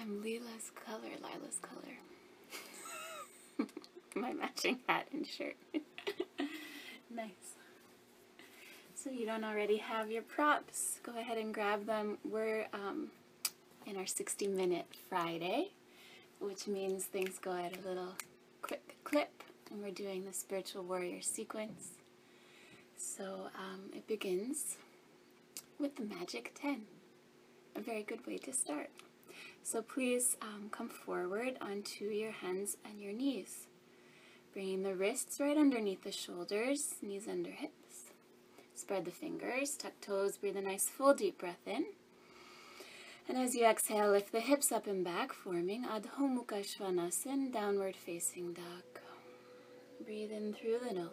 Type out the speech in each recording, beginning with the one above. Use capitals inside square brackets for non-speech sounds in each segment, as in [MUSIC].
I'm Leela's color, Lila's color. [LAUGHS] My matching hat and shirt. [LAUGHS] nice. So you don't already have your props, go ahead and grab them. We're um, in our 60 minute Friday, which means things go at a little quick clip, and we're doing the spiritual warrior sequence. So um, it begins with the magic 10, a very good way to start. So please um, come forward onto your hands and your knees, bringing the wrists right underneath the shoulders, knees under hips. Spread the fingers, tuck toes, breathe a nice full deep breath in. And as you exhale, lift the hips up and back, forming Adho Mukha Svanasana, downward facing dog. Breathe in through the nose.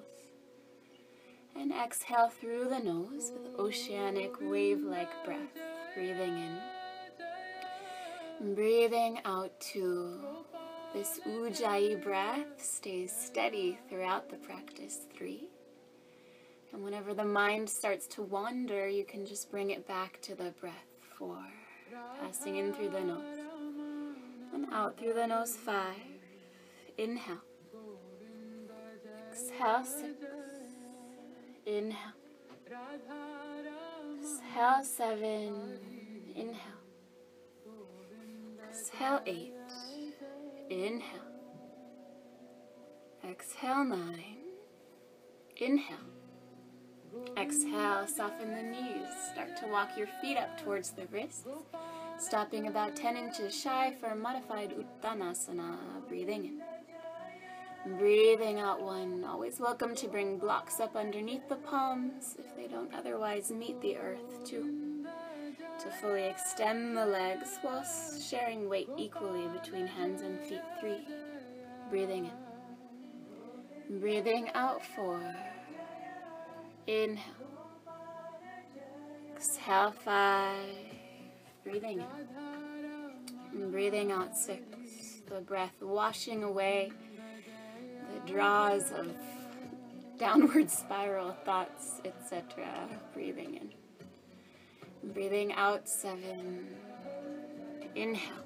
And exhale through the nose with oceanic wave-like breath. Breathing in. Breathing out to this Ujjayi breath stays steady throughout the practice. Three. And whenever the mind starts to wander, you can just bring it back to the breath. Four. Passing in through the nose. And out through the nose. Five. Inhale. Exhale. Six. Inhale. Exhale. Seven. Inhale. Exhale eight. Inhale. Exhale nine. Inhale. Exhale, soften the knees. Start to walk your feet up towards the wrists. Stopping about 10 inches shy for a modified Uttanasana. Breathing in. Breathing out one. Always welcome to bring blocks up underneath the palms if they don't otherwise meet the earth. Two to fully extend the legs while sharing weight equally between hands and feet. Three. Breathing in. Breathing out. Four. Inhale. Exhale. Five. Breathing in. And breathing out. Six. The breath washing away the draws of downward [LAUGHS] spiral thoughts, etc. Breathing in. Breathing out seven. Inhale.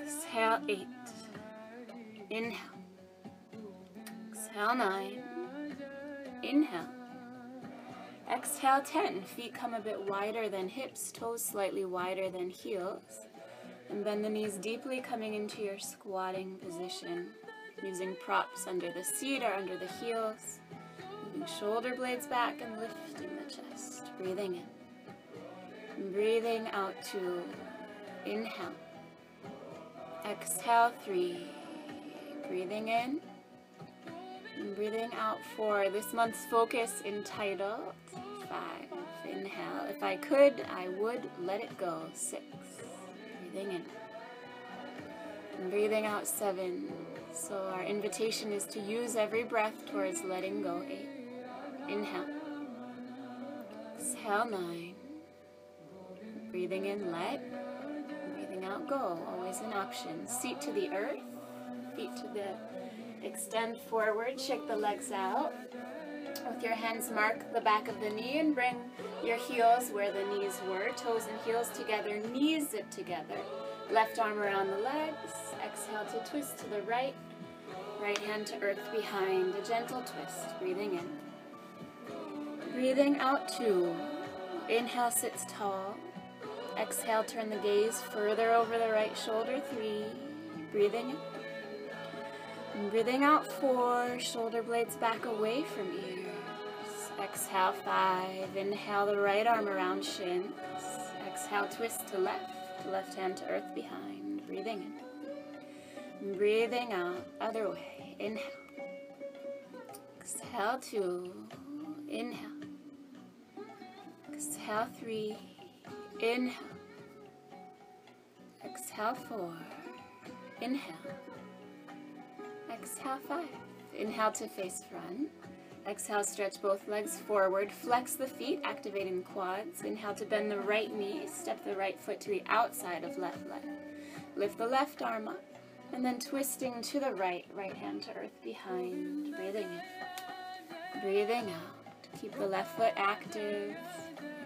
Exhale eight. Inhale. Exhale nine. Inhale. Exhale 10. Feet come a bit wider than hips, toes slightly wider than heels. And bend the knees deeply coming into your squatting position. Using props under the seat or under the heels. Moving shoulder blades back and lifting the chest. Breathing in. Breathing out two. Inhale. Exhale three. Breathing in. And breathing out four. This month's focus entitled five. Inhale. If I could, I would let it go. Six. Breathing in. And breathing out seven. So our invitation is to use every breath towards letting go. Eight. Inhale. Exhale nine. Breathing in, let. Breathing out, go. Always an option. Seat to the earth. Feet to the extend forward. Shake the legs out. With your hands, mark the back of the knee and bring your heels where the knees were. Toes and heels together. Knees zip together. Left arm around the legs. Exhale to twist to the right. Right hand to earth behind. A gentle twist. Breathing in. Breathing out two. Inhale sits tall. Exhale, turn the gaze further over the right shoulder. Three. Breathing in. Breathing out four. Shoulder blades back away from ears. Exhale five. Inhale the right arm around shins. Exhale, twist to left. Left hand to earth behind. Breathing in. Breathing out, other way. Inhale. Exhale two. Inhale. Exhale three. Inhale. Exhale four. Inhale. Exhale five. Inhale to face front. Exhale, stretch both legs forward. Flex the feet, activating quads. Inhale to bend the right knee. Step the right foot to the outside of left leg. Lift the left arm up. And then twisting to the right, right hand to earth behind. Breathing in. Breathing out. Keep the left foot active.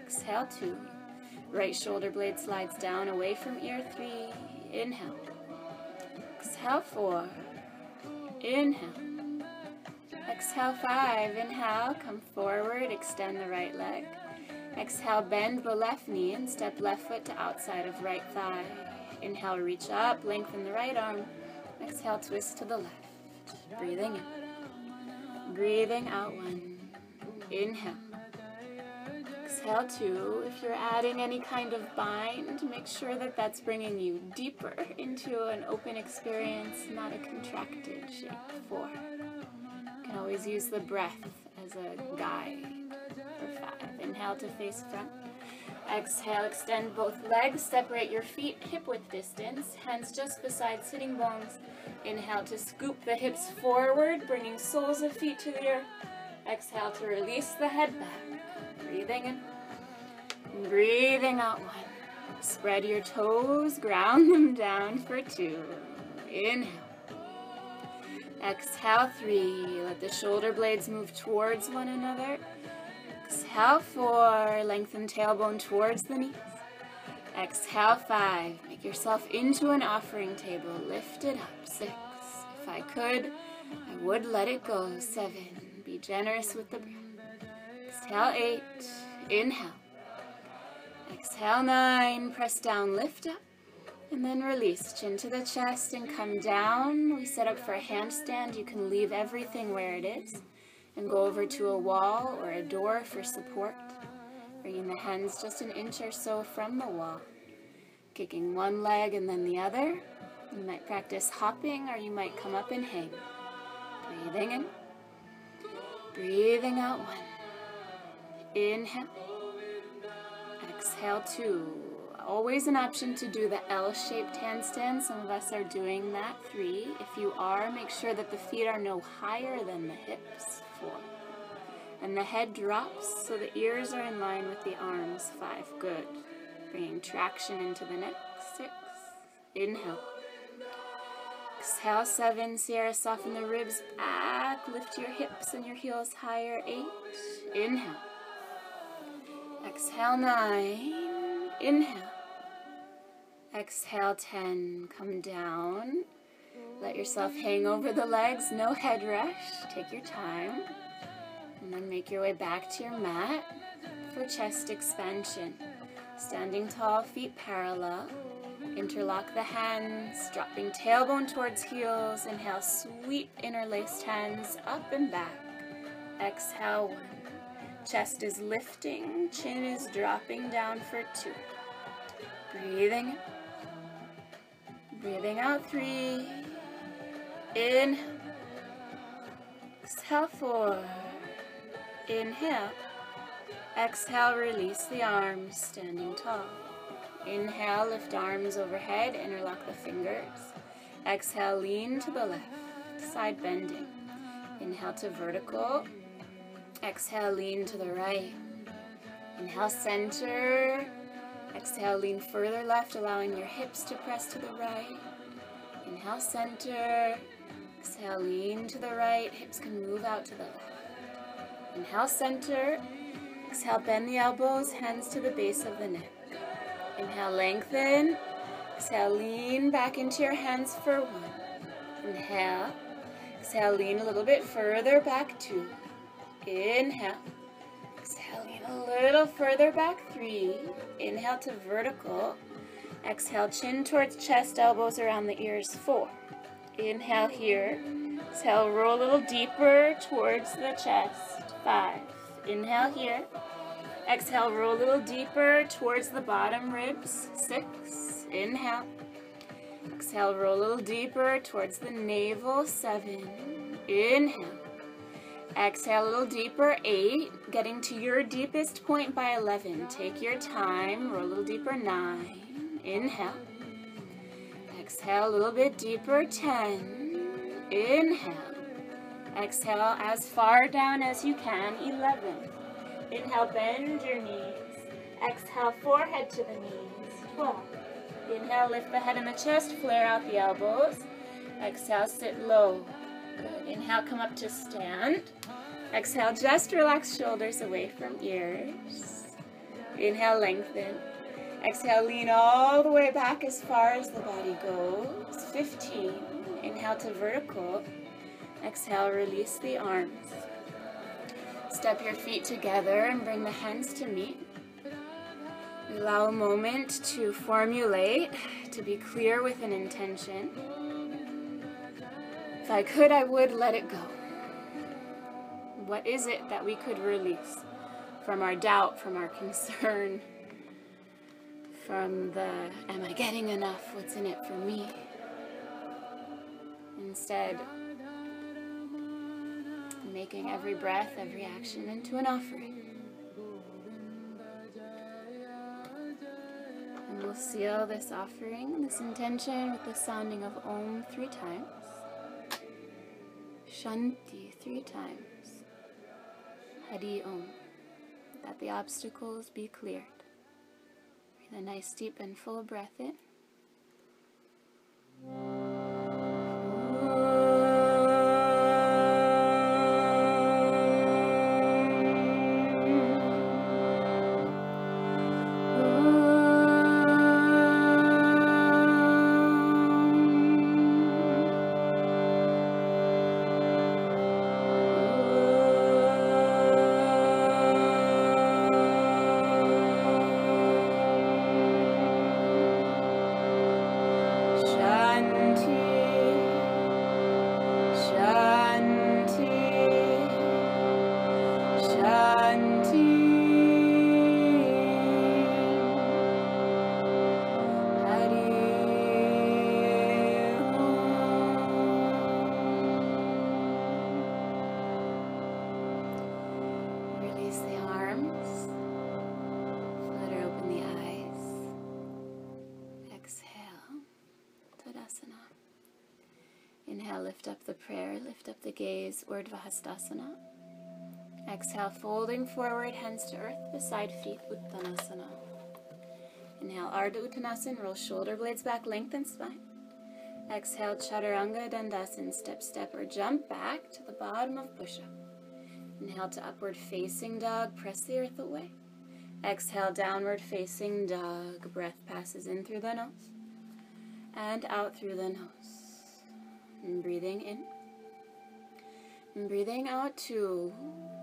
Exhale two. Right shoulder blade slides down away from ear three. Inhale. Exhale four. Inhale. Exhale five. Inhale. Come forward. Extend the right leg. Exhale, bend the left knee and step left foot to outside of right thigh. Inhale, reach up, lengthen the right arm. Exhale, twist to the left. Breathing in. Breathing out one. Inhale. Exhale two. If you're adding any kind of bind, make sure that that's bringing you deeper into an open experience, not a contracted shape. Four. You can always use the breath as a guide for five. Inhale to face front. Exhale, extend both legs, separate your feet hip width distance, hands just beside sitting bones. Inhale to scoop the hips forward, bringing soles of feet to the earth. Exhale to release the head back. Breathing in. Breathing out one. Spread your toes, ground them down for two. Inhale. Exhale three. Let the shoulder blades move towards one another. Exhale four, lengthen tailbone towards the knees. Exhale five, make yourself into an offering table. Lift it up. Six, if I could, I would let it go. Seven, be generous with the breath. Exhale eight, inhale. Exhale nine, press down, lift up. And then release, chin to the chest and come down. We set up for a handstand. You can leave everything where it is and go over to a wall or a door for support, bringing the hands just an inch or so from the wall. Kicking one leg and then the other. You might practice hopping or you might come up and hang. Breathing in. Breathing out one. Inhale. Exhale two. Always an option to do the L-shaped handstand. Some of us are doing that. Three. If you are, make sure that the feet are no higher than the hips four. And the head drops so the ears are in line with the arms. Five, good. Bringing traction into the neck. Six, inhale. Exhale, seven. Sierra, soften the ribs back. Lift your hips and your heels higher. Eight, inhale. Exhale, nine. Inhale. Exhale, ten. Come down. Let yourself hang over the legs, no head rush. Take your time. And then make your way back to your mat for chest expansion. Standing tall, feet parallel. Interlock the hands, dropping tailbone towards heels. Inhale, sweep interlaced hands up and back. Exhale, one. Chest is lifting, chin is dropping down for two. Breathing. Breathing out, three. In. Exhale four. Inhale. Exhale, release the arms, standing tall. Inhale, lift arms overhead, interlock the fingers. Exhale, lean to the left, side bending. Inhale to vertical. Exhale, lean to the right. Inhale, center. Exhale, lean further left, allowing your hips to press to the right. Inhale, center. Exhale, lean to the right. Hips can move out to the left. Inhale, center. Exhale, bend the elbows, hands to the base of the neck. Inhale, lengthen. Exhale, lean back into your hands for one. Inhale. Exhale, lean a little bit further back, two. Inhale. Exhale, lean a little further back, three. Inhale to vertical. Exhale, chin towards chest, elbows around the ears, four. Inhale here. Exhale, roll a little deeper towards the chest. Five. Inhale here. Exhale, roll a little deeper towards the bottom ribs. Six. Inhale. Exhale, roll a little deeper towards the navel. Seven. Inhale. Exhale a little deeper. Eight. Getting to your deepest point by 11. Take your time. Roll a little deeper. Nine. Inhale. Exhale a little bit deeper, 10. Inhale. Exhale as far down as you can, 11. Inhale, bend your knees. Exhale, forehead to the knees, 12. Inhale, lift the head and the chest, flare out the elbows. Exhale, sit low. Good. Inhale, come up to stand. Exhale, just relax shoulders away from ears. Inhale, lengthen. Exhale, lean all the way back as far as the body goes. 15. Inhale to vertical. Exhale, release the arms. Step your feet together and bring the hands to meet. Allow a moment to formulate, to be clear with an intention. If I could, I would let it go. What is it that we could release from our doubt, from our concern, from the am I getting enough? What's in it for me? Instead, making every breath, every action into an offering. And we'll seal this offering, this intention, with the sounding of Om three times, Shanti three times, Hari Om, that the obstacles be cleared. Breathe a nice deep and full breath in. Lift up the prayer, lift up the gaze, Urdhva Hastasana. Exhale, folding forward, hands to earth, beside feet, Uttanasana. Inhale, Ardha Uttanasana, roll shoulder blades back, lengthen spine. Exhale, Chaturanga Dandasana, step, step, or jump back to the bottom of push-up. Inhale to upward facing dog, press the earth away. Exhale, downward facing dog, breath passes in through the nose and out through the nose. Breathing in. And breathing out two.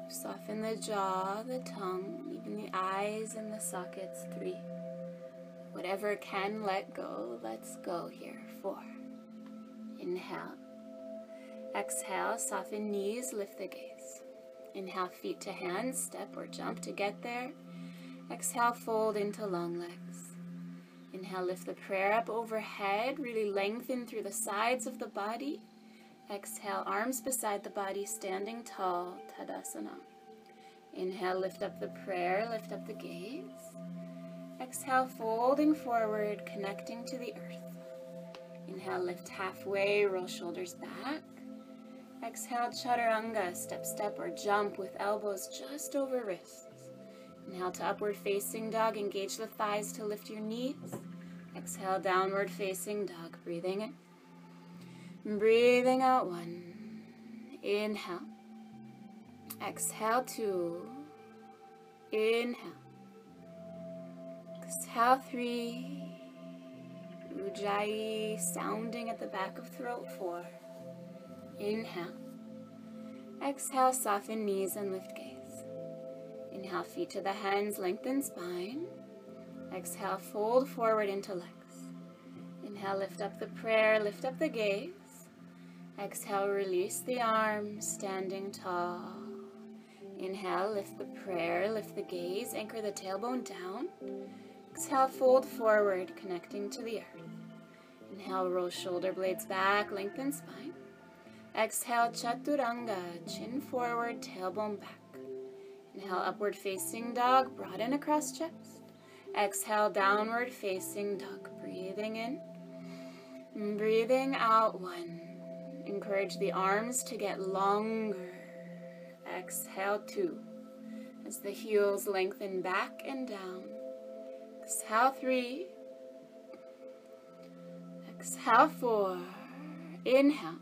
Soften the jaw, the tongue, even the eyes and the sockets. Three. Whatever can let go, let's go here. Four. Inhale. Exhale, soften knees, lift the gaze. Inhale, feet to hands, step or jump to get there. Exhale, fold into long legs. Inhale, lift the prayer up overhead. Really lengthen through the sides of the body. Exhale, arms beside the body, standing tall, Tadasana. Inhale, lift up the prayer, lift up the gaze. Exhale, folding forward, connecting to the earth. Inhale, lift halfway, roll shoulders back. Exhale, chaturanga, step, step, or jump with elbows just over wrists. Inhale to upward facing dog. Engage the thighs to lift your knees. Exhale, downward facing dog. Breathing in. Breathing out one. Inhale. Exhale two. Inhale. Exhale three. Ujjayi sounding at the back of throat four. Inhale. Exhale, soften knees and lift gaze. Inhale, feet to the hands, lengthen spine. Exhale, fold forward into legs. Inhale, lift up the prayer, lift up the gaze. Exhale, release the arms, standing tall. Inhale, lift the prayer, lift the gaze, anchor the tailbone down. Exhale, fold forward, connecting to the earth. Inhale, roll shoulder blades back, lengthen spine. Exhale, chaturanga, chin forward, tailbone back. Inhale, upward facing dog, broaden across chest. Exhale, downward facing dog. Breathing in. And breathing out, one. Encourage the arms to get longer. Exhale, two. As the heels lengthen back and down. Exhale, three. Exhale, four. Inhale.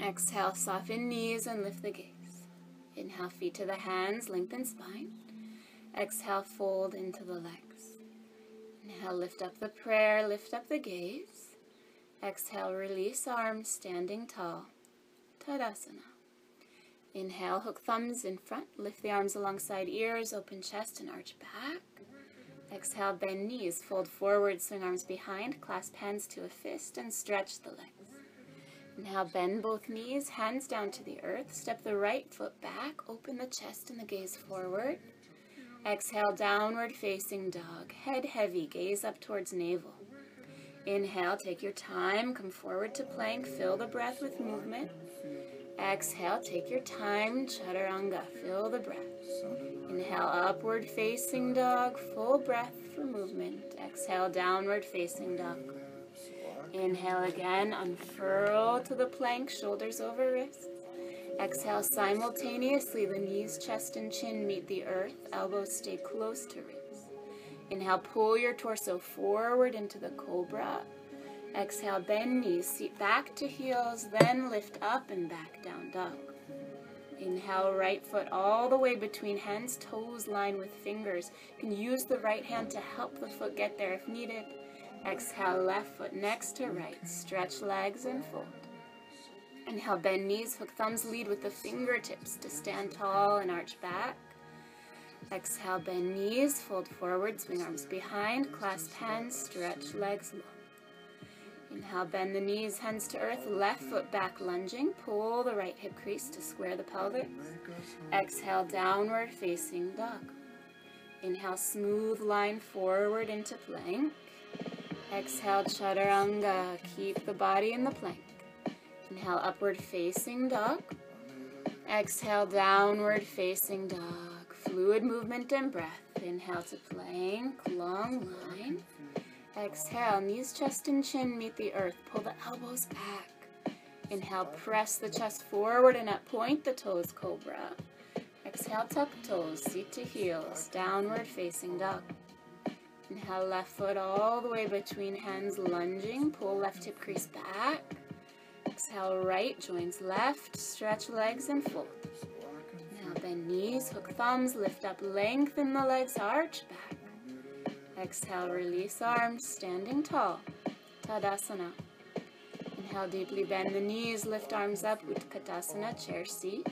Exhale, soften knees and lift the gaze. Inhale, feet to the hands, lengthen spine. Exhale, fold into the legs. Inhale, lift up the prayer, lift up the gaze. Exhale, release arms, standing tall. Tadasana. Inhale, hook thumbs in front, lift the arms alongside ears, open chest and arch back. Exhale, bend knees, fold forward, swing arms behind, clasp hands to a fist, and stretch the legs. Now bend both knees, hands down to the earth. Step the right foot back, open the chest and the gaze forward. Exhale, downward facing dog. Head heavy, gaze up towards navel. Inhale, take your time, come forward to plank, fill the breath with movement. Exhale, take your time, chaturanga, fill the breath. Inhale, upward facing dog, full breath for movement. Exhale, downward facing dog. Inhale again, unfurl to the plank, shoulders over wrists. Exhale simultaneously, the knees, chest, and chin meet the earth, elbows stay close to ribs. Inhale, pull your torso forward into the cobra. Exhale, bend knees, seat back to heels, then lift up and back down dog. Inhale, right foot all the way between hands, toes line with fingers. You can use the right hand to help the foot get there if needed. Exhale, left foot next to right. Stretch legs and fold. Inhale, bend knees, hook thumbs, lead with the fingertips to stand tall and arch back. Exhale, bend knees, fold forward, swing arms behind, clasp hands, stretch legs long. Inhale, bend the knees, hands to earth, left foot back lunging, pull the right hip crease to square the pelvis. Exhale, downward facing dog. Inhale, smooth line forward into plank. Exhale, chaturanga. Keep the body in the plank. Inhale, upward facing dog. Exhale, downward facing dog. Fluid movement and breath. Inhale to plank, long line. Exhale, knees, chest, and chin meet the earth. Pull the elbows back. Inhale, press the chest forward and up point the toes, cobra. Exhale, tuck toes, seat to heels, downward facing dog. Inhale, left foot all the way between hands, lunging. Pull left hip crease back. Exhale, right joins left. Stretch legs and fold. Now bend knees, hook thumbs, lift up, lengthen the legs, arch back. Exhale, release arms, standing tall. Tadasana. Inhale, deeply bend the knees, lift arms up, Utkatasana, chair seat.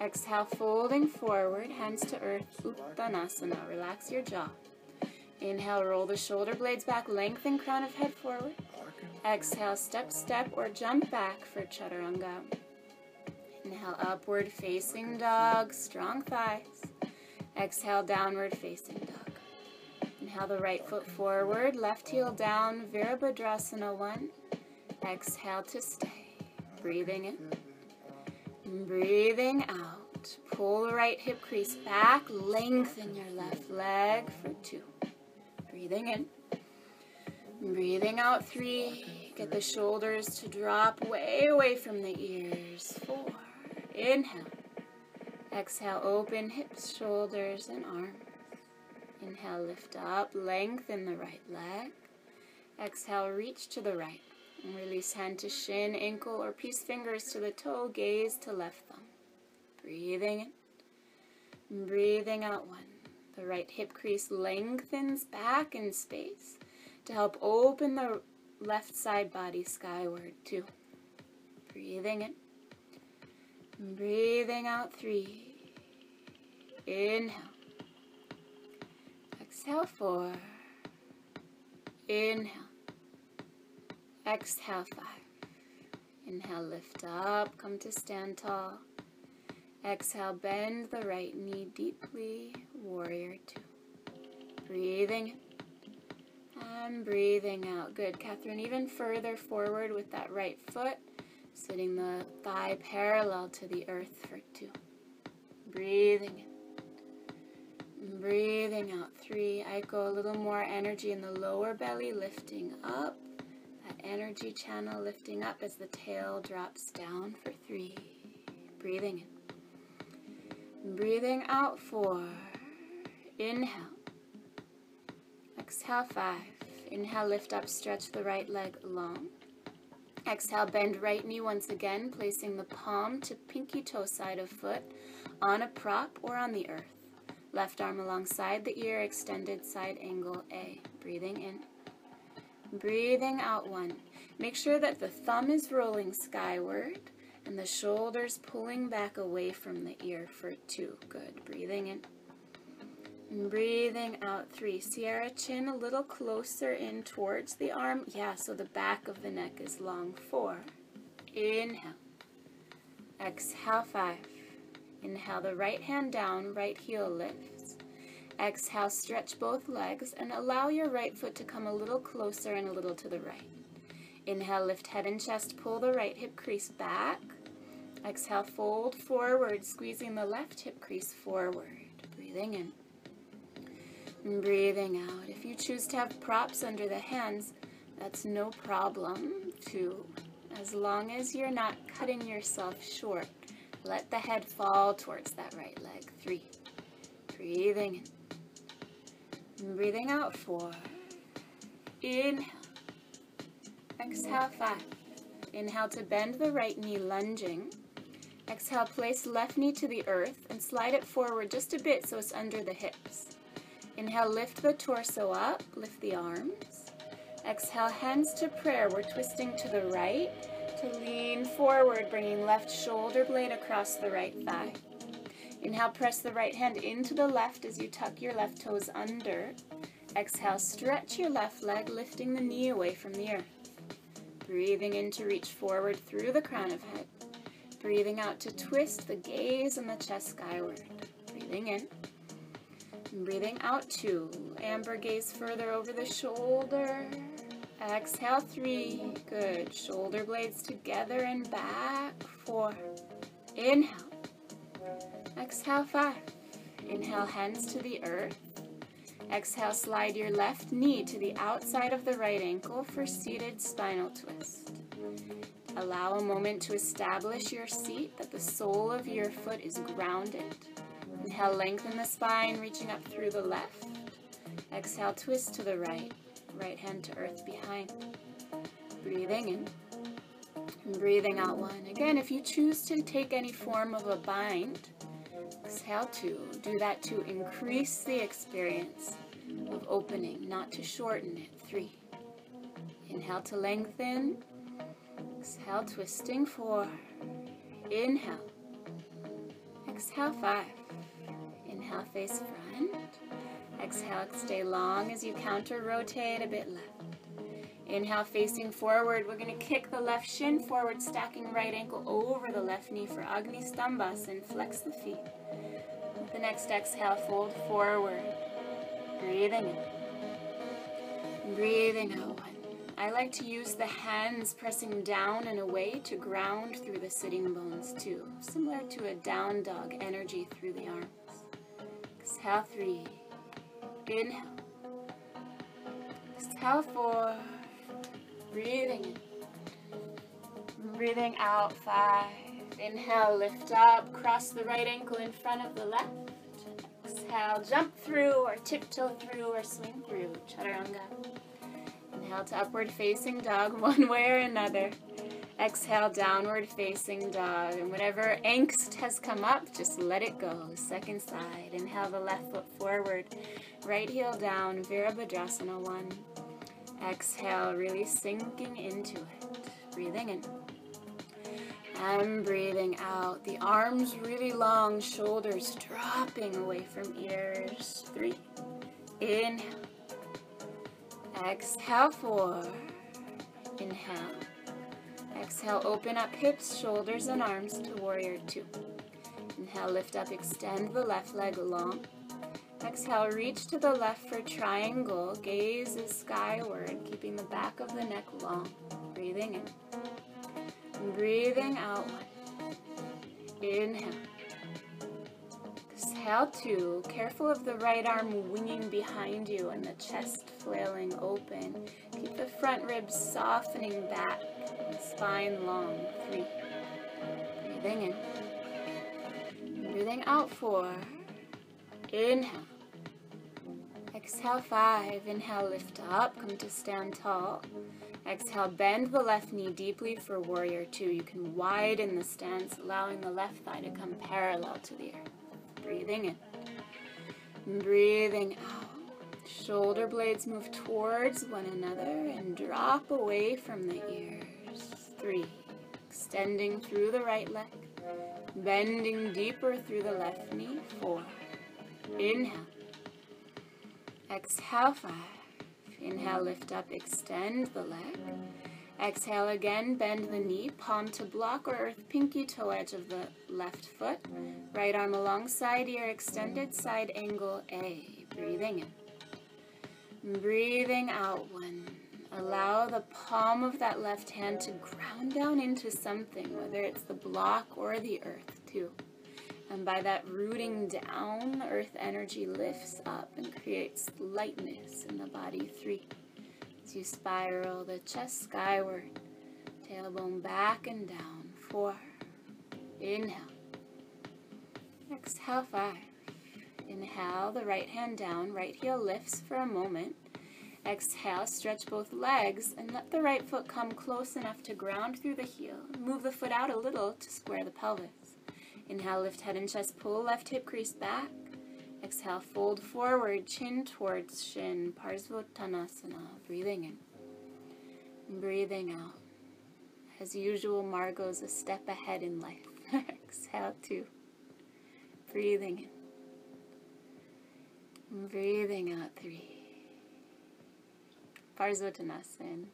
Exhale, folding forward, hands to earth, Uttanasana. Relax your jaw. Inhale, roll the shoulder blades back, lengthen crown of head forward. Exhale, step, step, or jump back for chaturanga. Inhale, upward facing dog, strong thighs. Exhale, downward facing dog. Inhale the right foot forward, left heel down, Virabhadrasana 1. Exhale to stay. Breathing in. Breathing out. Pull the right hip crease back, lengthen your left leg for 2. Breathing in. Breathing out three. Get the shoulders to drop way away from the ears. Four. Inhale. Exhale, open hips, shoulders, and arms. Inhale, lift up, lengthen the right leg. Exhale, reach to the right. And release hand to shin, ankle, or peace fingers to the toe, gaze to left thumb. Breathing in. Breathing out one. The right hip crease lengthens back in space to help open the left side body skyward. Two. Breathing in. Breathing out three. Inhale. Exhale four. Inhale. Exhale five. Inhale, lift up, come to stand tall. Exhale, bend the right knee deeply, warrior two. Breathing in. and breathing out. Good, Catherine. Even further forward with that right foot, sitting the thigh parallel to the earth for two. Breathing in. Breathing out. Three. I go a little more energy in the lower belly, lifting up. That energy channel lifting up as the tail drops down for three. Breathing in. Breathing out four. Inhale. Exhale five. Inhale, lift up, stretch the right leg long. Exhale, bend right knee once again, placing the palm to pinky toe side of foot on a prop or on the earth. Left arm alongside the ear, extended side angle A. Breathing in. Breathing out one. Make sure that the thumb is rolling skyward and the shoulders pulling back away from the ear for two. Good. Breathing in. And breathing out three. Sierra chin a little closer in towards the arm. Yeah, so the back of the neck is long. Four. Inhale. Exhale, five. Inhale the right hand down, right heel lifts. Exhale, stretch both legs and allow your right foot to come a little closer and a little to the right. Inhale, lift head and chest, pull the right hip crease back. Exhale, fold forward, squeezing the left hip crease forward. Breathing in. And breathing out. If you choose to have props under the hands, that's no problem too as long as you're not cutting yourself short. Let the head fall towards that right leg. Three. Breathing in. breathing out. Four. Inhale. Exhale. Five. Inhale to bend the right knee, lunging. Exhale, place left knee to the earth and slide it forward just a bit so it's under the hips. Inhale, lift the torso up, lift the arms. Exhale, hands to prayer. We're twisting to the right to lean forward, bringing left shoulder blade across the right thigh. Inhale, press the right hand into the left as you tuck your left toes under. Exhale, stretch your left leg, lifting the knee away from the earth. Breathing in to reach forward through the crown of head. Breathing out to twist the gaze and the chest skyward. Breathing in. breathing out two. Amber gaze further over the shoulder. Exhale, three. Good. Shoulder blades together and back. Four. Inhale. Exhale, five. Inhale, hands to the earth. Exhale, slide your left knee to the outside of the right ankle for seated spinal twist. Allow a moment to establish your seat that the sole of your foot is grounded. Inhale, lengthen the spine, reaching up through the left. Exhale, twist to the right right hand to earth behind. Breathing in. And breathing out one. Again, if you choose to take any form of a bind, exhale to Do that to increase the experience of opening, not to shorten it. Three. Inhale to lengthen. Exhale, twisting. Four. Inhale. Exhale, five. Inhale, face front. Exhale, stay long as you counter rotate a bit left. Inhale, facing forward. We're going to kick the left shin forward, stacking right ankle over the left knee for Agni Stambhasana. Flex the feet. Next exhale, fold forward. Breathing in. Breathing out. I like to use the hands pressing down and away to ground through the sitting bones too, similar to a down dog energy through the arms. Exhale, three. Inhale. Exhale four. Breathing in. Breathing out five. Inhale, lift up, cross the right ankle in front of the left. Jump through or tiptoe through or swing through. Chaturanga. Inhale to upward facing dog [LAUGHS] one way or another. Exhale, downward facing dog. And whatever angst has come up, just let it go. Second side. Inhale the left foot forward. Right heel down. Virabhadrasana one. Exhale, really sinking into it. Breathing in. And breathing out. The arms really long, shoulders dropping away from ears. Three. Inhale. Exhale, four. Inhale. Exhale, open up hips, shoulders, and arms to warrior two. Inhale, lift up, extend the left leg long. Exhale, reach to the left for triangle. Gaze is skyward, keeping the back of the neck long. Breathing in. And breathing out. Inhale. Exhale two. Careful of the right arm winging behind you and the chest flailing open. Keep the front ribs softening back spine long. Three. Breathing in. Breathing out. Four. Inhale. Exhale. Five. Inhale. Lift up. Come to stand tall. Exhale. Bend the left knee deeply for warrior two. You can widen the stance, allowing the left thigh to come parallel to the earth. Breathing in. Breathing out. Shoulder blades move towards one another and drop away from the ears. Three. Extending through the right leg. Bending deeper through the left knee. Four. Inhale. Exhale. Five. Inhale, lift up, extend the leg. Exhale again, bend the knee, palm to block or earth pinky toe edge of the left foot. Right arm alongside ear, extended side angle A. Breathing in. Breathing out one. Allow the palm of that left hand to ground down into something, whether it's the block or the earth too. And by that rooting down, earth energy lifts up and creates lightness in the body. Three. As you spiral the chest skyward, tailbone back and down. Four. Inhale. Exhale. Five. Inhale the right hand down, right heel lifts for a moment. Exhale, stretch both legs and let the right foot come close enough to ground through the heel. Move the foot out a little to square the pelvis. Inhale, lift head and chest, pull left hip crease back. Exhale, fold forward, chin towards shin, Parsvottanasana. Breathing in. breathing out. As usual, Margot's a step ahead in life. [LAUGHS] Exhale, two. Breathing in. breathing out, three. Parsvottanasana.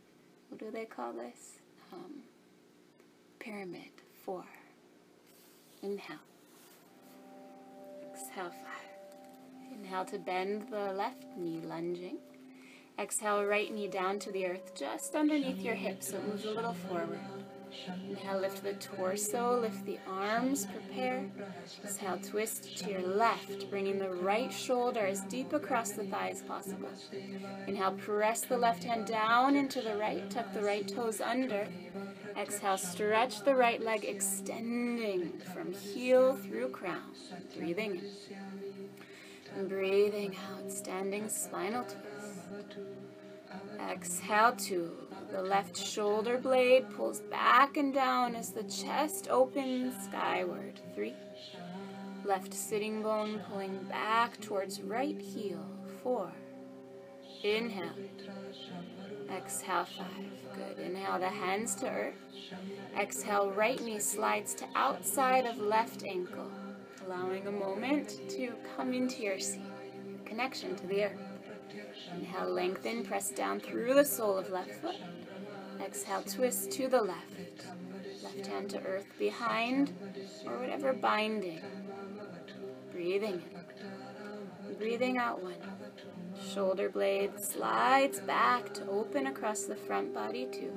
What do they call this? Um, pyramid, four. Inhale. Exhale. Inhale to bend the left knee, lunging. Exhale, right knee down to the earth, just underneath your hips, so it moves a little forward. Inhale, lift the torso, lift the arms, prepare. Exhale, twist to your left, bringing the right shoulder as deep across the thigh as possible. Inhale, press the left hand down into the right, tuck the right toes under. Exhale, stretch the right leg, extending from heel through crown. Breathing in. And breathing out, standing spinal twist. Exhale, two. The left shoulder blade pulls back and down as the chest opens skyward. Three. Left sitting bone pulling back towards right heel. Four. Inhale. Exhale, five. Good. Inhale the hands to earth. Exhale, right knee slides to outside of left ankle, allowing a moment to come into your seat, connection to the earth. Inhale, lengthen, press down through the sole of left foot. Exhale, twist to the left. Left hand to earth behind, or whatever binding. Breathing in. Breathing out one. Shoulder blade slides back to open across the front body two.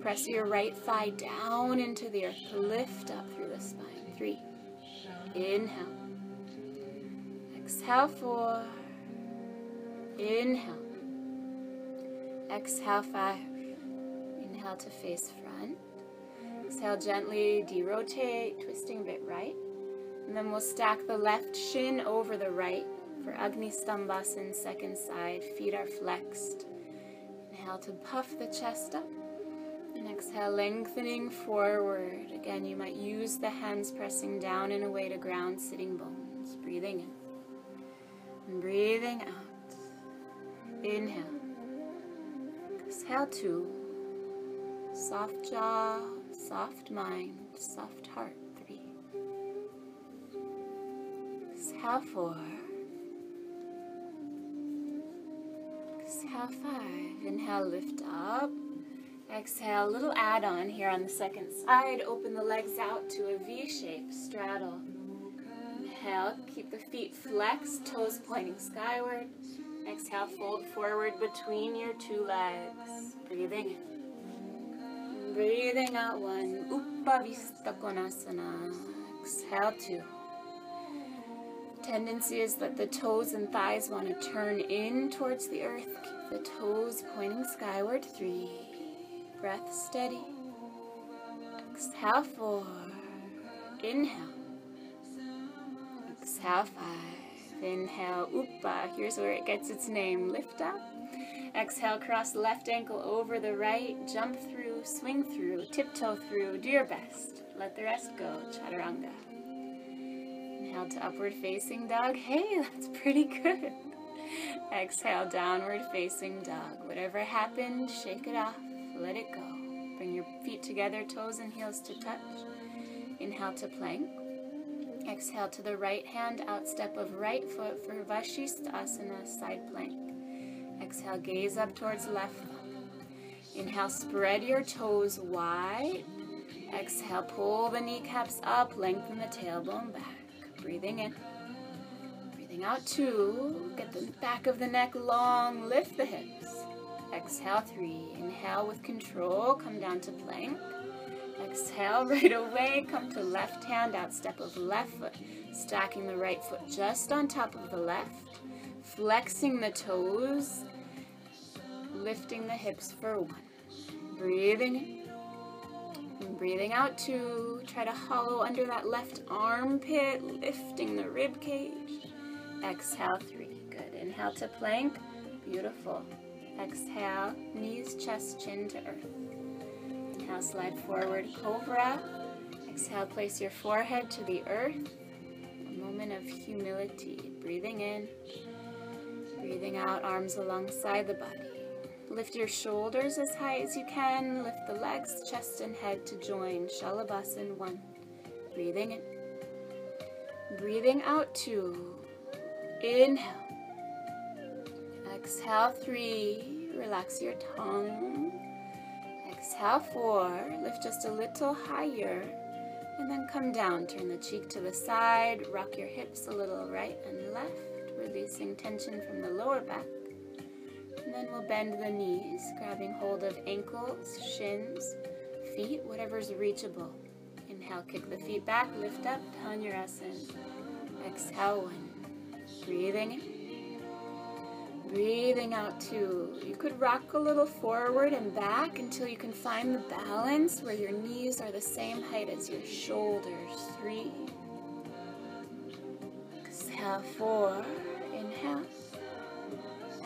Press your right thigh down into the earth lift up through the spine. Three. Inhale. Exhale four. Inhale. Exhale five. Inhale to face front. Exhale gently derotate, twisting a bit right. And then we'll stack the left shin over the right for Agni Stambhasana, second side. Feet are flexed. Inhale to puff the chest up. And exhale, lengthening forward. Again, you might use the hands pressing down in a way to ground sitting bones. Breathing in. And breathing out. Inhale. Exhale two. Soft jaw, soft mind, soft heart. Three. Exhale four. Exhale five. Inhale, lift up. Exhale, little add-on here on the second side. Open the legs out to a V shape, straddle. Inhale, keep the feet flexed, toes pointing skyward. Exhale, fold forward between your two legs. Breathing in. Breathing out one. Upavista Konasana. Exhale two. Tendency is that the toes and thighs want to turn in towards the earth. The toes pointing skyward. Three. Breath steady. Exhale four. Inhale. Exhale five. Inhale, Uppa. Here's where it gets its name. Lift up. Exhale, cross left ankle over the right. Jump through, swing through, tiptoe through. Do your best. Let the rest go. Chaturanga. Inhale to upward facing dog. Hey, that's pretty good. Exhale, downward facing dog. Whatever happened, shake it off. Let it go. Bring your feet together, toes and heels to touch. Inhale to plank. Exhale to the right hand, out step of right foot for Vashisthasana, side plank. Exhale, gaze up towards left. Inhale, spread your toes wide. Exhale, pull the kneecaps up, lengthen the tailbone back. Breathing in. Breathing out two. Get the back of the neck long, lift the hips. Exhale, three. Inhale with control, come down to plank. Exhale, [LAUGHS] right away, come to left hand, out step of left foot. Stacking the right foot just on top of the left. Flexing the toes. Lifting the hips for one. Breathing in. Breathing out two. Try to hollow under that left armpit, lifting the rib cage. Exhale, three. Good. Inhale to plank. Beautiful. Exhale, knees, chest, chin to earth. Inhale, slide forward, cobra. Exhale, place your forehead to the earth. A moment of humility. Breathing in, breathing out, arms alongside the body. Lift your shoulders as high as you can. Lift the legs, chest, and head to join. Shalabhasana 1. Breathing in. Breathing out 2. Inhale. Exhale, 3. Relax your tongue. Exhale, 4. Lift just a little higher. And then come down. Turn the cheek to the side. Rock your hips a little right and left. Releasing tension from the lower back. And then we'll bend the knees, grabbing hold of ankles, shins, feet, whatever's reachable. Inhale, kick the feet back, lift up, Dhanurasana. Exhale, one. Breathing in. Breathing out two. You could rock a little forward and back until you can find the balance where your knees are the same height as your shoulders. Three. Exhale, four. Inhale.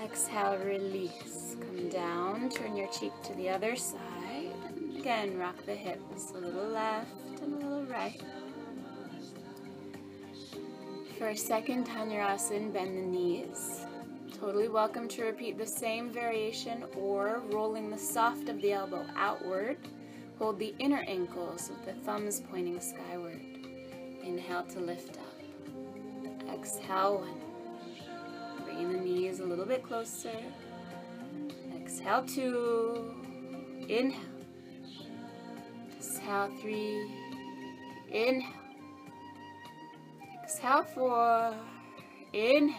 Exhale, release. Come down, turn your cheek to the other side. Again, rock the hips a little left and a little right. For a second, Dhanurasana, bend the knees. Totally welcome to repeat the same variation or rolling the soft of the elbow outward. Hold the inner ankles with the thumbs pointing skyward. Inhale to lift up. Exhale, one. Bringing the knees a little bit closer. Exhale, two. Inhale. Exhale, three. Inhale. Exhale, four. Inhale.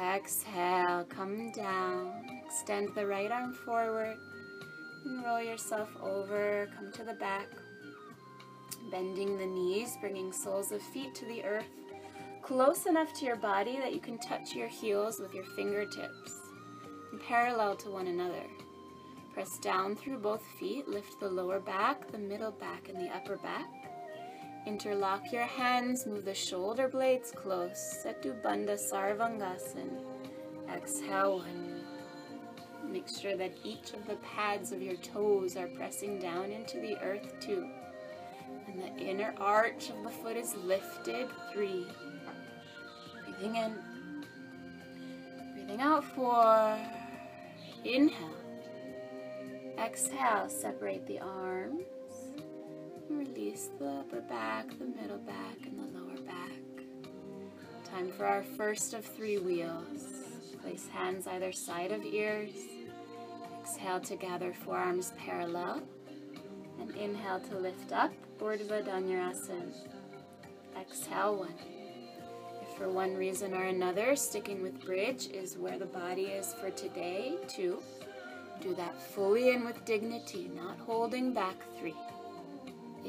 Exhale, come down. Extend the right arm forward. And roll yourself over. Come to the back. Bending the knees, bringing soles of feet to the earth. Close enough to your body that you can touch your heels with your fingertips. And parallel to one another. Press down through both feet. Lift the lower back, the middle back, and the upper back. Interlock your hands, move the shoulder blades close. Setu Bandha Sarvangasana. Exhale one. Make sure that each of the pads of your toes are pressing down into the earth too. And the inner arch of the foot is lifted. Three. Breathing in. Breathing out. Four. Inhale. Exhale. Separate the arms. Release the upper back, the middle back, and the lower back. Time for our first of three wheels. Place hands either side of ears. Exhale to gather forearms parallel. And inhale to lift up, Urdhva Dhanurasana. Exhale, one. If for one reason or another, sticking with bridge is where the body is for today, two. Do that fully and with dignity, not holding back, three.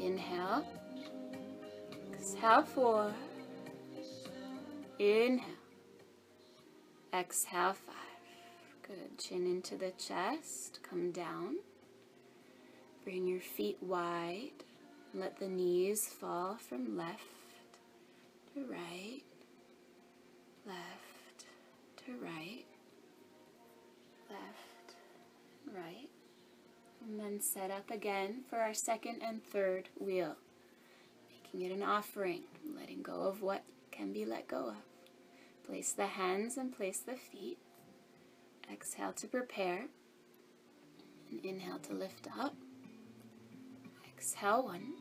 Inhale. Exhale, four. Inhale. Exhale, five. Good. Chin into the chest. Come down. Bring your feet wide. Let the knees fall from left to right. Left to right. Left, right. And then set up again for our second and third wheel. Making it an offering, letting go of what can be let go of. Place the hands and place the feet. Exhale to prepare. And inhale to lift up. Exhale one.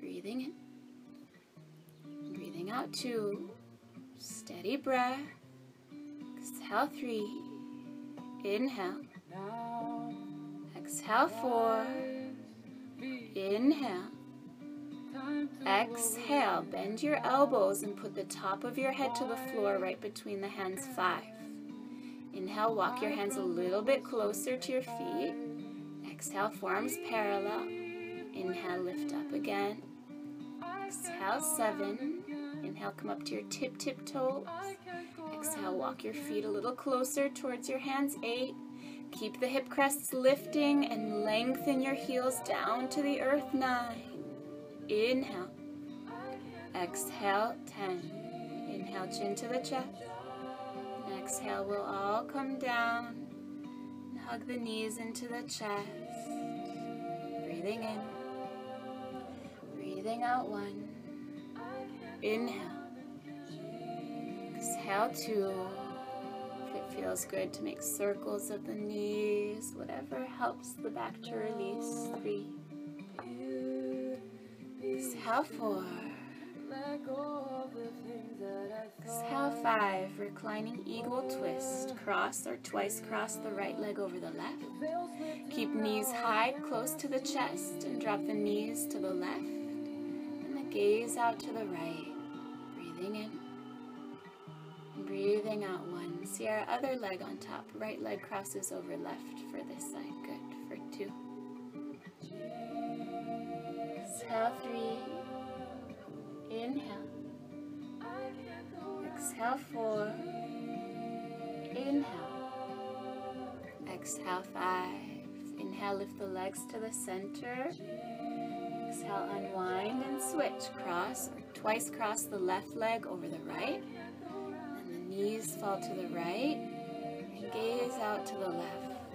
Breathing in. Breathing out two. Steady breath. Exhale three. Inhale. Exhale four. Inhale. Exhale. Bend your elbows and put the top of your head to the floor right between the hands. Five. Inhale, walk your hands a little bit closer to your feet. Exhale, forearms parallel. Inhale, lift up again. Exhale, seven. Inhale, come up to your tip tip toes. Exhale, walk your feet a little closer towards your hands. Eight. Keep the hip crests lifting and lengthen your heels down to the earth. Nine. Inhale. Exhale, ten. Inhale, chin to the chest. Exhale, we'll all come down and hug the knees into the chest. Breathing in. Breathing out one. Inhale. Exhale two. Feels good to make circles of the knees, whatever helps the back to release. Three. Exhale four. Exhale five. Reclining eagle twist. Cross or twice cross the right leg over the left. Keep knees high, close to the chest, and drop the knees to the left. And the gaze out to the right. Breathing in. Breathing out one. See our other leg on top. Right leg crosses over left for this side. Good. For two. Exhale three. Inhale. Exhale four. Inhale. Exhale five. Inhale, lift the legs to the center. Exhale, unwind and switch. Cross or twice cross the left leg over the right. Knees fall to the right. Gaze out to the left.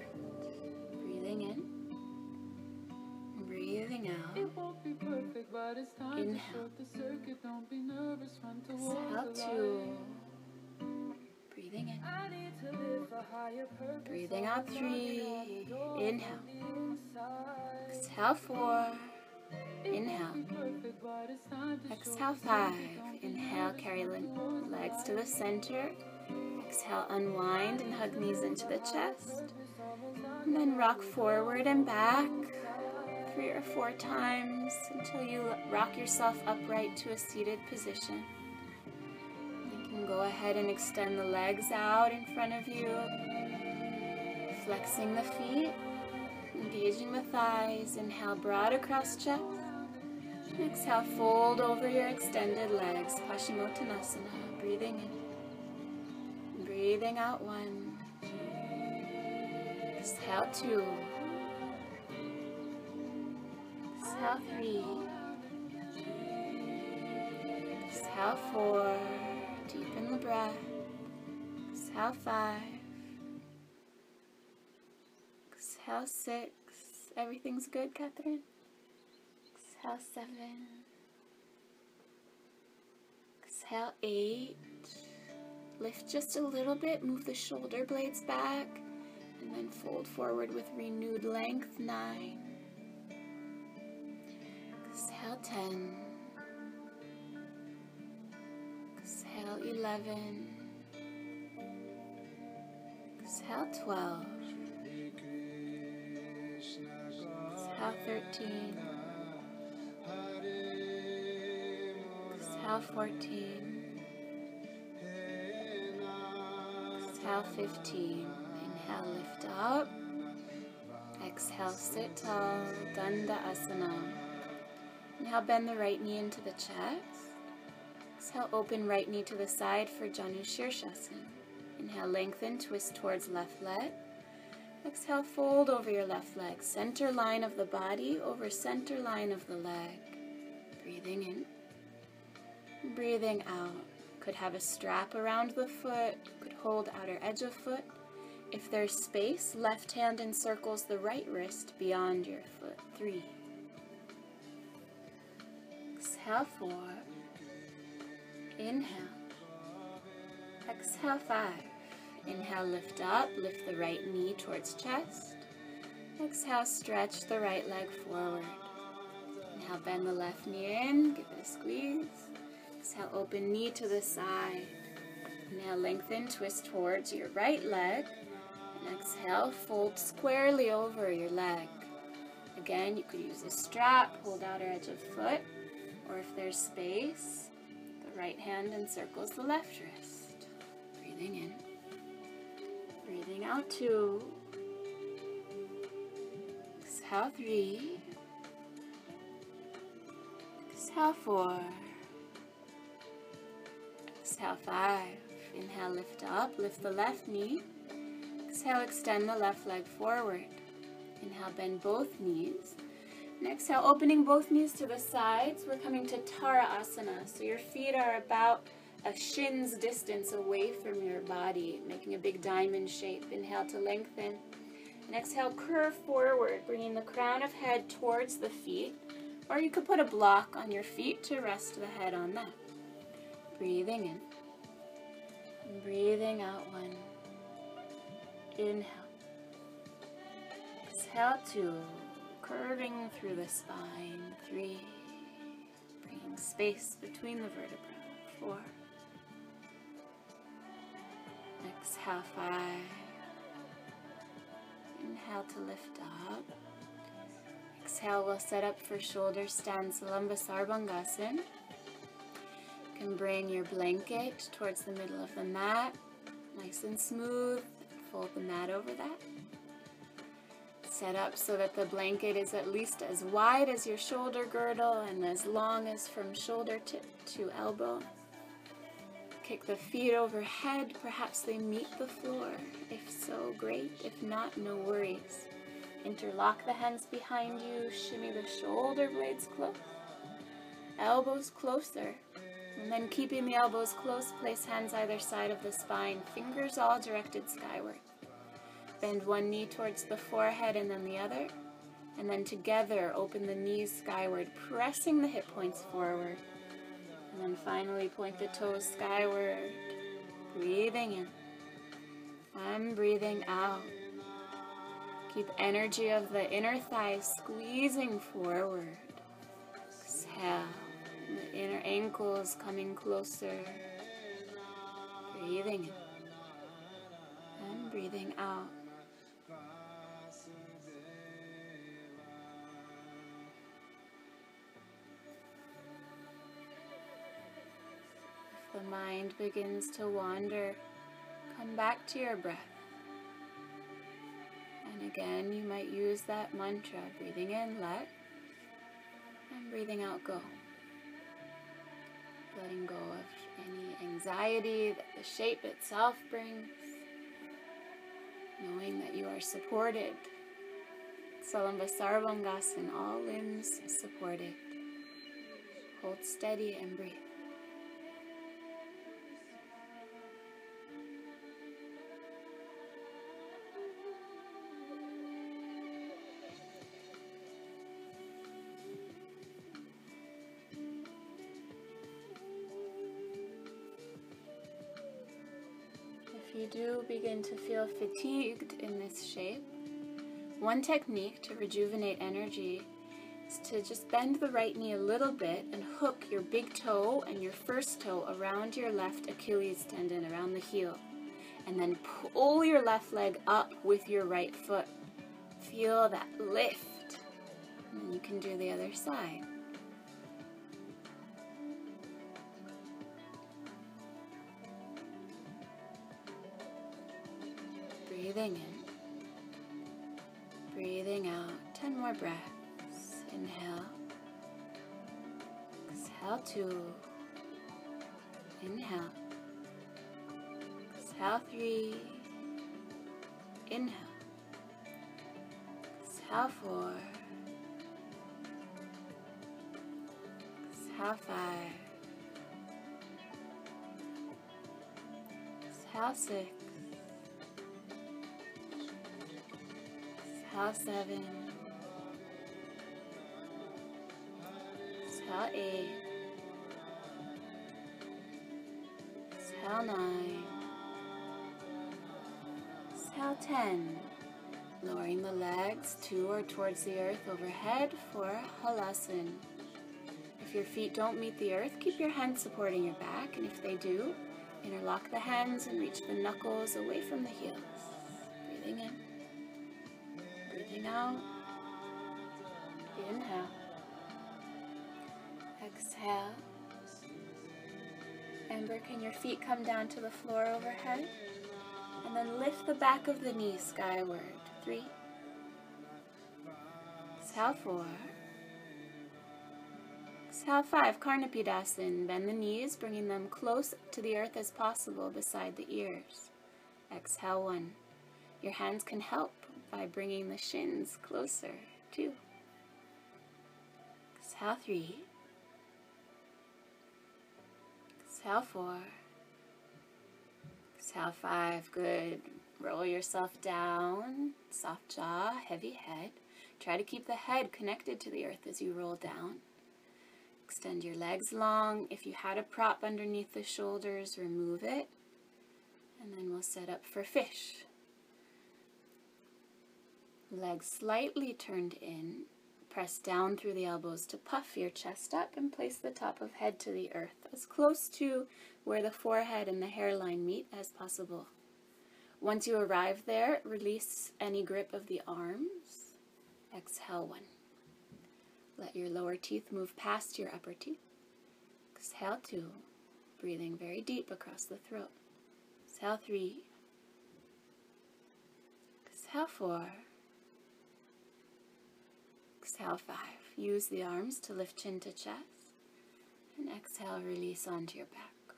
Breathing in. Breathing out. Inhale. Exhale two. Breathing in. Breathing out three. Inhale. Exhale four. Inhale. Exhale five. Inhale, carry legs to the center. Exhale, unwind and hug knees into the chest. And then rock forward and back three or four times until you rock yourself upright to a seated position. You can go ahead and extend the legs out in front of you, flexing the feet, engaging the thighs. Inhale, broad across chest. Exhale, fold over your extended legs, Paschimottanasana. Breathing in. Breathing out one. Exhale two. Exhale three. Exhale four. Deepen the breath. Exhale five. Exhale six. Everything's good, Catherine? Exhale seven. Exhale eight. Lift just a little bit. Move the shoulder blades back. And then fold forward with renewed length. Nine. Exhale 10. Exhale 11. Exhale 12. Exhale 13. Exhale 14. Exhale 15. Inhale, lift up. Exhale, sit tall, Danda Asana. Inhale, bend the right knee into the chest. Exhale, open right knee to the side for Janu Shirshasana. Inhale, lengthen, twist towards left leg. Exhale, fold over your left leg. Center line of the body over center line of the leg. Breathing in. Breathing out. Could have a strap around the foot. Could hold outer edge of foot. If there's space, left hand encircles the right wrist beyond your foot. Three. Exhale four. Inhale. Exhale, five. Inhale, lift up, lift the right knee towards chest. Exhale, stretch the right leg forward. Inhale, bend the left knee in, give it a squeeze. Exhale, open knee to the side. Inhale, lengthen, twist towards your right leg. And exhale, fold squarely over your leg. Again, you could use a strap, hold outer edge of foot, or if there's space, the right hand encircles the left wrist. Breathing in. Breathing out two. Exhale three. Exhale four. Exhale five. Inhale, lift up, lift the left knee. Exhale, extend the left leg forward. Inhale, bend both knees. And exhale, opening both knees to the sides. We're coming to Tara Asana. So your feet are about a shin's distance away from your body, making a big diamond shape. Inhale to lengthen. And exhale, curve forward, bringing the crown of head towards the feet. Or you could put a block on your feet to rest the head on that. Breathing in. And breathing out one. Inhale. Exhale two. Curving through the spine. Three. Bringing space between the vertebrae. Four. Exhale five. Inhale to lift up. Exhale, we'll set up for shoulder stance, Lambasarvangasana. You can bring your blanket towards the middle of the mat, nice and smooth. Fold the mat over that. Set up so that the blanket is at least as wide as your shoulder girdle and as long as from shoulder tip to elbow. Kick the feet overhead, perhaps they meet the floor. If so, great. If not, no worries. Interlock the hands behind you, shimmy the shoulder blades close, elbows closer. And then keeping the elbows close, place hands either side of the spine, fingers all directed skyward. Bend one knee towards the forehead and then the other. And then together, open the knees skyward, pressing the hip points forward. And then finally, point the toes skyward. Breathing in. And breathing out. Keep energy of the inner thighs squeezing forward. Exhale. The inner ankles coming closer. Breathing in. And breathing out. The mind begins to wander, come back to your breath. And again, you might use that mantra breathing in, let, and breathing out, go. Letting go of any anxiety that the shape itself brings. Knowing that you are supported. Salambasarvangasana, all limbs supported. Hold steady and breathe. You do begin to feel fatigued in this shape, one technique to rejuvenate energy is to just bend the right knee a little bit and hook your big toe and your first toe around your left Achilles tendon, around the heel. And then pull your left leg up with your right foot. Feel that lift. And you can do the other side. Breathing in. Breathing out. Ten more breaths. Inhale. Exhale two. Inhale. Exhale three. Inhale. Exhale four. Exhale five. Exhale six. Exhale seven. Exhale eight. Exhale nine. 10. Lowering the legs to or towards the earth overhead for Halasana. If your feet don't meet the earth, keep your hands supporting your back, and if they do, interlock the hands and reach the knuckles away from the heels. Breathing in, out. Inhale, exhale. Ember, can your feet come down to the floor overhead? And then lift the back of the knees skyward. Three. Exhale, four. Exhale, five. Karnapidasana. Bend the knees, bringing them close to the earth as possible beside the ears. Exhale, one. Your hands can help by bringing the shins closer. Two. Exhale, three. Exhale, four. Exhale, five. Good. Roll yourself down. Soft jaw, heavy head. Try to keep the head connected to the earth as you roll down. Extend your legs long. If you had a prop underneath the shoulders, remove it. And then we'll set up for fish. Legs slightly turned in. Press down through the elbows to puff your chest up and place the top of head to the earth, as close to where the forehead and the hairline meet as possible. Once you arrive there, release any grip of the arms. Exhale one. Let your lower teeth move past your upper teeth. Exhale two, breathing very deep across the throat. Exhale three. Exhale four. Exhale five. Use the arms to lift chin to chest. And exhale, release onto your back.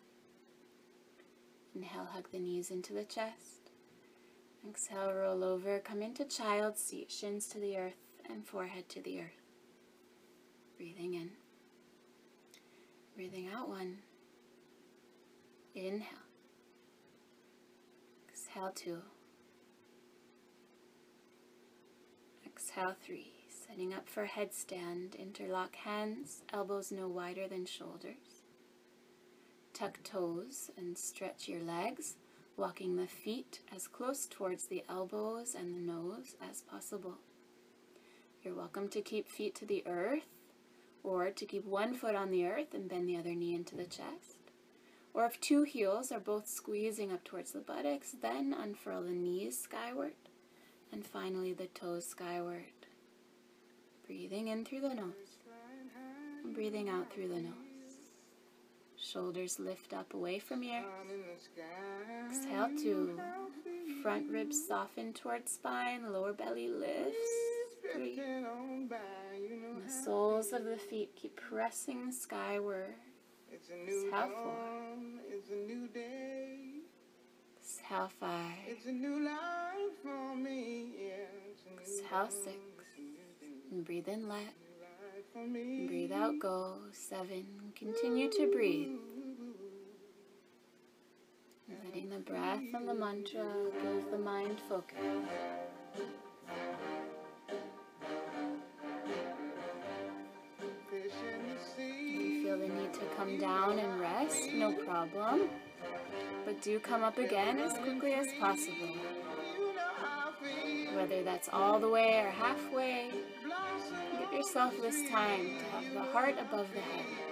Inhale, hug the knees into the chest. Exhale, roll over, come into child's seat, shins to the earth and forehead to the earth. Breathing in. Breathing out one. Inhale. Exhale two. Exhale three. Setting up for headstand. Interlock hands, elbows no wider than shoulders. Tuck toes and stretch your legs, walking the feet as close towards the elbows and the nose as possible. You're welcome to keep feet to the earth, or to keep one foot on the earth and bend the other knee into the chest. Or if two heels are both squeezing up towards the buttocks, then unfurl the knees skyward, and finally the toes skyward. Breathing in through the nose, and breathing out through the nose. Shoulders lift up away from ear. Exhale to front ribs soften towards spine, lower belly lifts. Three. And the soles of the feet keep pressing skyward. Exhale four. It's a new day. Exhale five. It's a new life for me. Yeah, it's a new Exhale six. And breathe in, let. Breathe out, go. Seven. Continue to breathe. Letting the breath and the mantra give the mind focus. You feel the need to come down and rest, no problem. But do come up again as quickly as possible. Whether that's all the way or halfway, give yourself this time to have the heart above the head.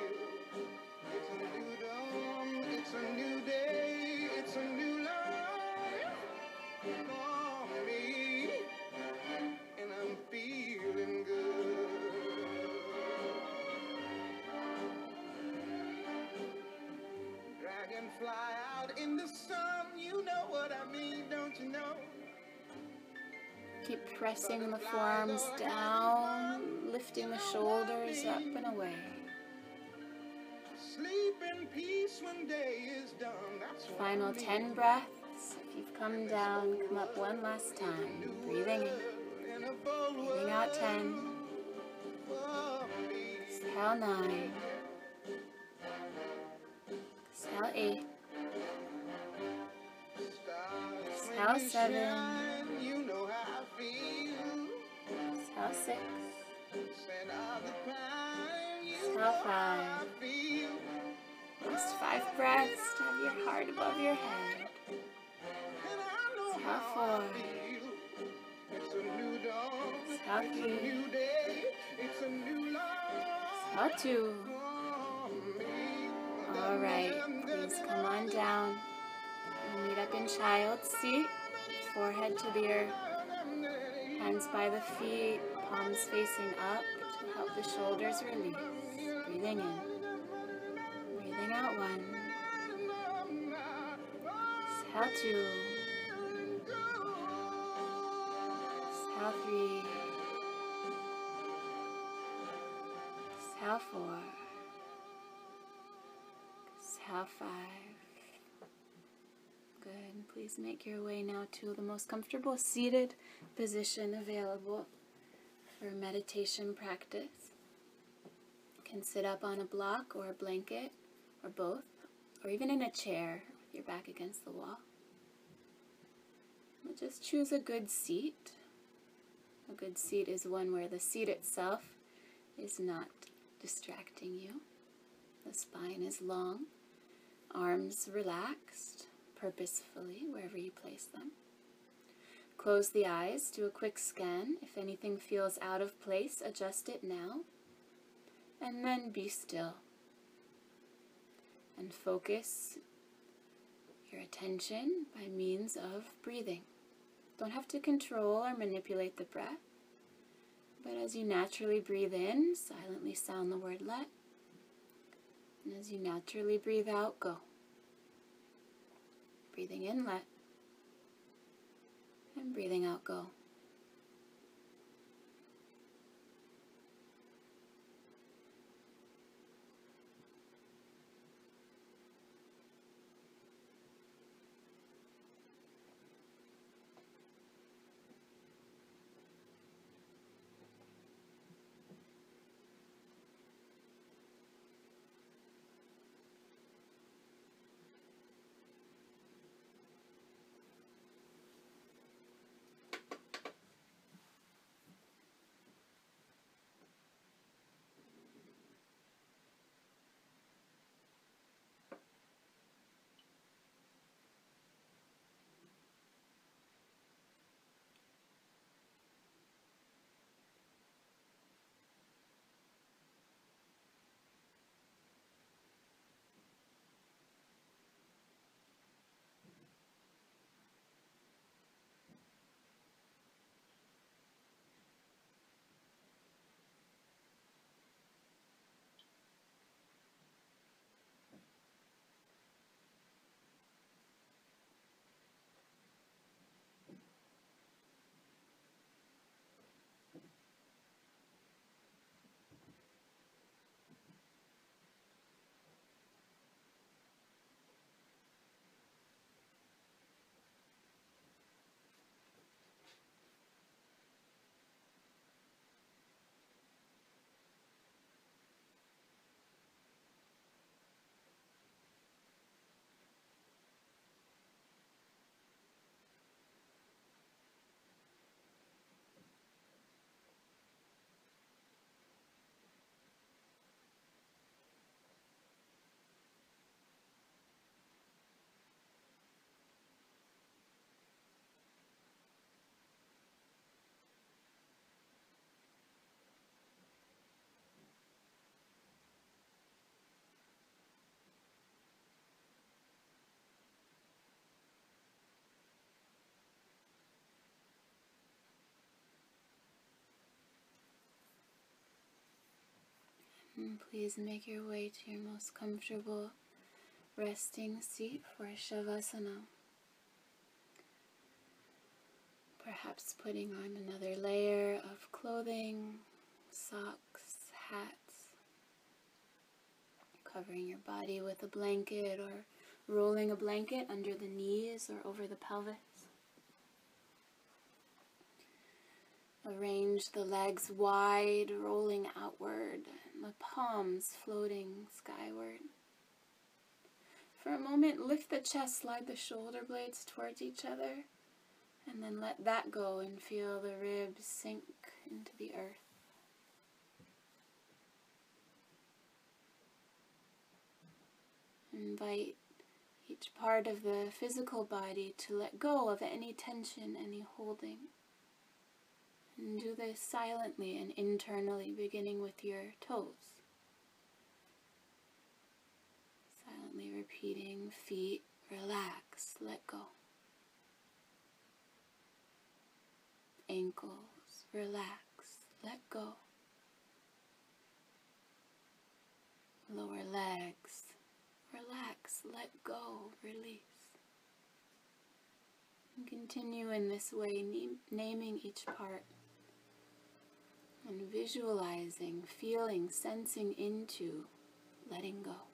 Pressing the forearms down, lifting the shoulders up and away. Final 10 breaths. If you've come down, come up one last time. Breathing in. Breathing out 10. Exhale 9. Exhale 8. Exhale 7. Exhale 6. Scent of the pine, you Exhale, five. Just five breaths to have your heart above your head. And I know Exhale four. Exhale three. new day. It's a new life. Exhale two. All right, please come on down. We'll meet up in child's seat, forehead to the earth, hands by the feet, palms facing up to help the shoulders release. Breathing in, breathing out one. Exhale two. Exhale three. Exhale four. Exhale five. Good. Please make your way now to the most comfortable seated position available for meditation practice. You can sit up on a block or a blanket or both, or even in a chair with your back against the wall. Just choose a good seat. A good seat is one where the seat itself is not distracting you. The spine is long, arms relaxed purposefully wherever you place them. Close the eyes, do a quick scan. If anything feels out of place, adjust it now. And then be still. And focus your attention by means of breathing. Don't have to control or manipulate the breath. But as you naturally breathe in, silently sound the word let. And as you naturally breathe out, go. Breathing in, let. And breathing out, go. Please make your way to your most comfortable resting seat for Shavasana. Perhaps putting on another layer of clothing, socks, hats, covering your body with a blanket or rolling a blanket under the knees or over the pelvis. Arrange the legs wide, rolling outward, the palms floating skyward. For a moment, lift the chest, slide the shoulder blades towards each other, and then let that go and feel the ribs sink into the earth. Invite each part of the physical body to let go of any tension, any holding. And do this silently and internally, beginning with your toes. Silently repeating feet, relax, let go. Ankles, relax, let go. Lower legs, relax, let go, release. And continue in this way, naming each part and visualizing, feeling, sensing into letting go.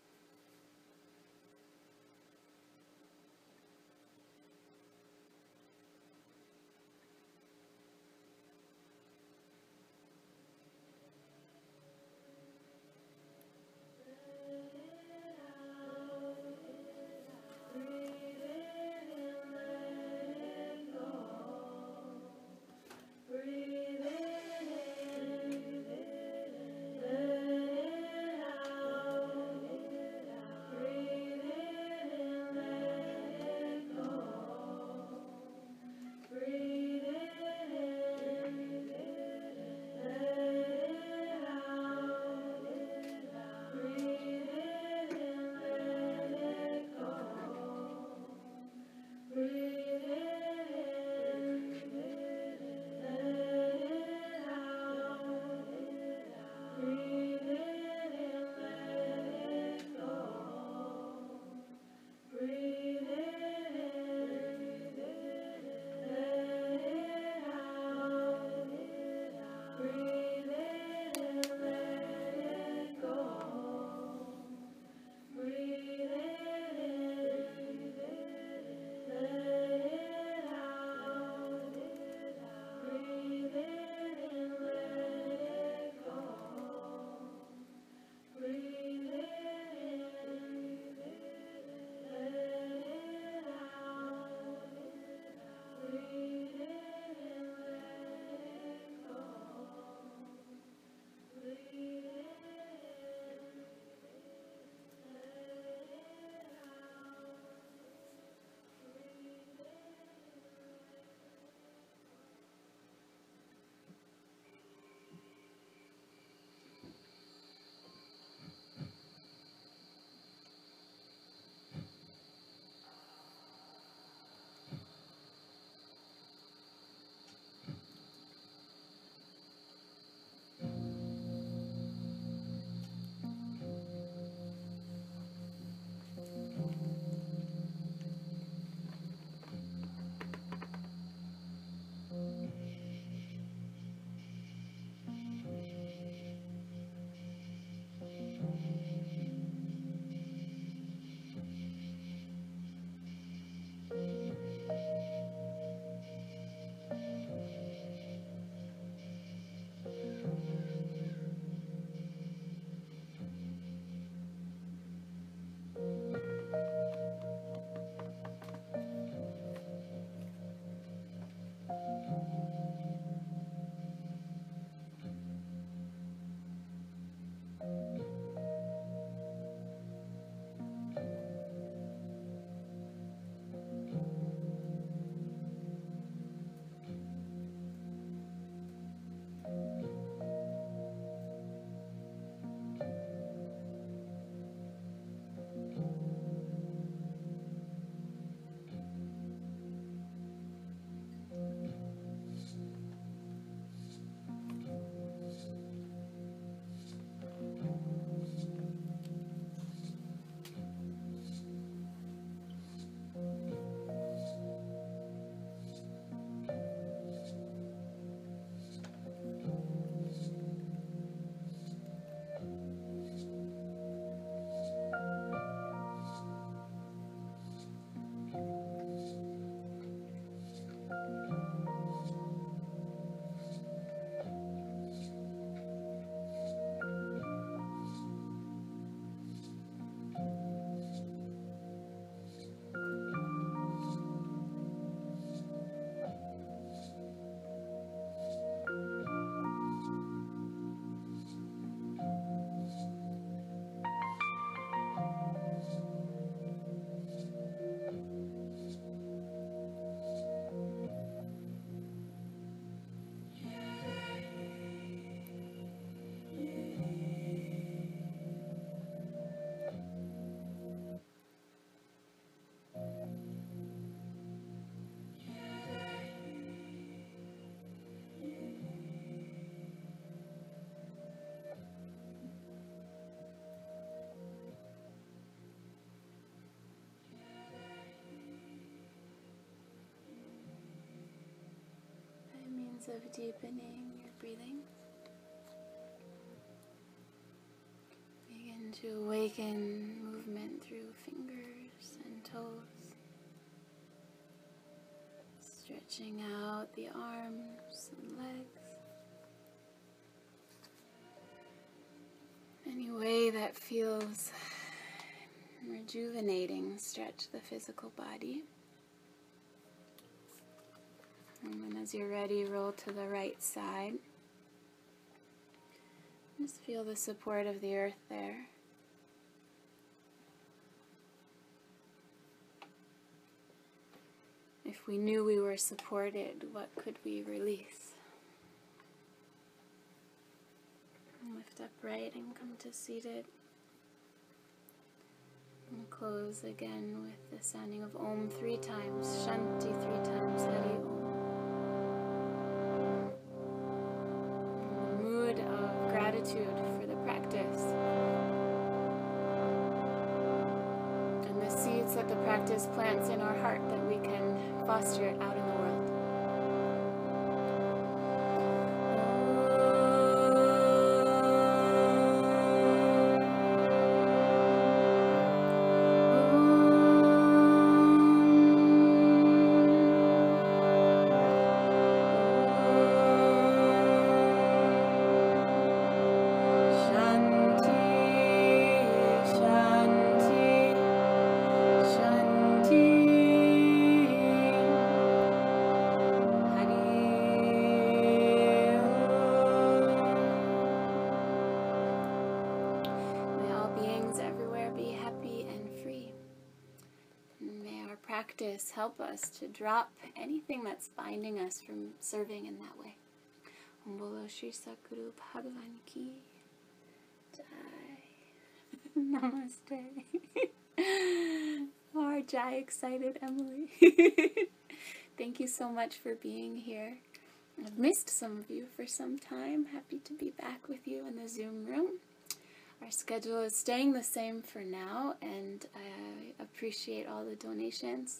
Signs of deepening your breathing. Begin to awaken movement through fingers and toes. Stretching out the arms and legs. Any way that feels rejuvenating, stretch the physical body. As you're ready, roll to the right side. Just feel the support of the earth there. If we knew we were supported, what could we release? Lift up upright and come to seated. And close again with the sounding of Om three times, Shanti three times, Hari Om. That plants in our heart that we can foster it out in practice help us to drop anything that's binding us from serving in that way. [LAUGHS] Namaste. [LAUGHS] Oh, Jai excited Emily. [LAUGHS] Thank you so much for being here. I've missed some of you for some time. Happy to be back with you in the Zoom room. Our schedule is staying the same for now, and I appreciate all the donations.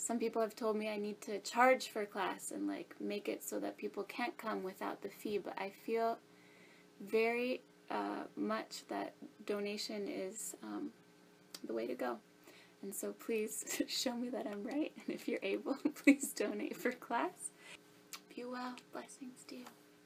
Some people have told me I need to charge for class and like make it so that people can't come without the fee, but I feel very uh, much that donation is um, the way to go. And so please [LAUGHS] show me that I'm right, and if you're able, [LAUGHS] please donate for class. Be well. Blessings to you.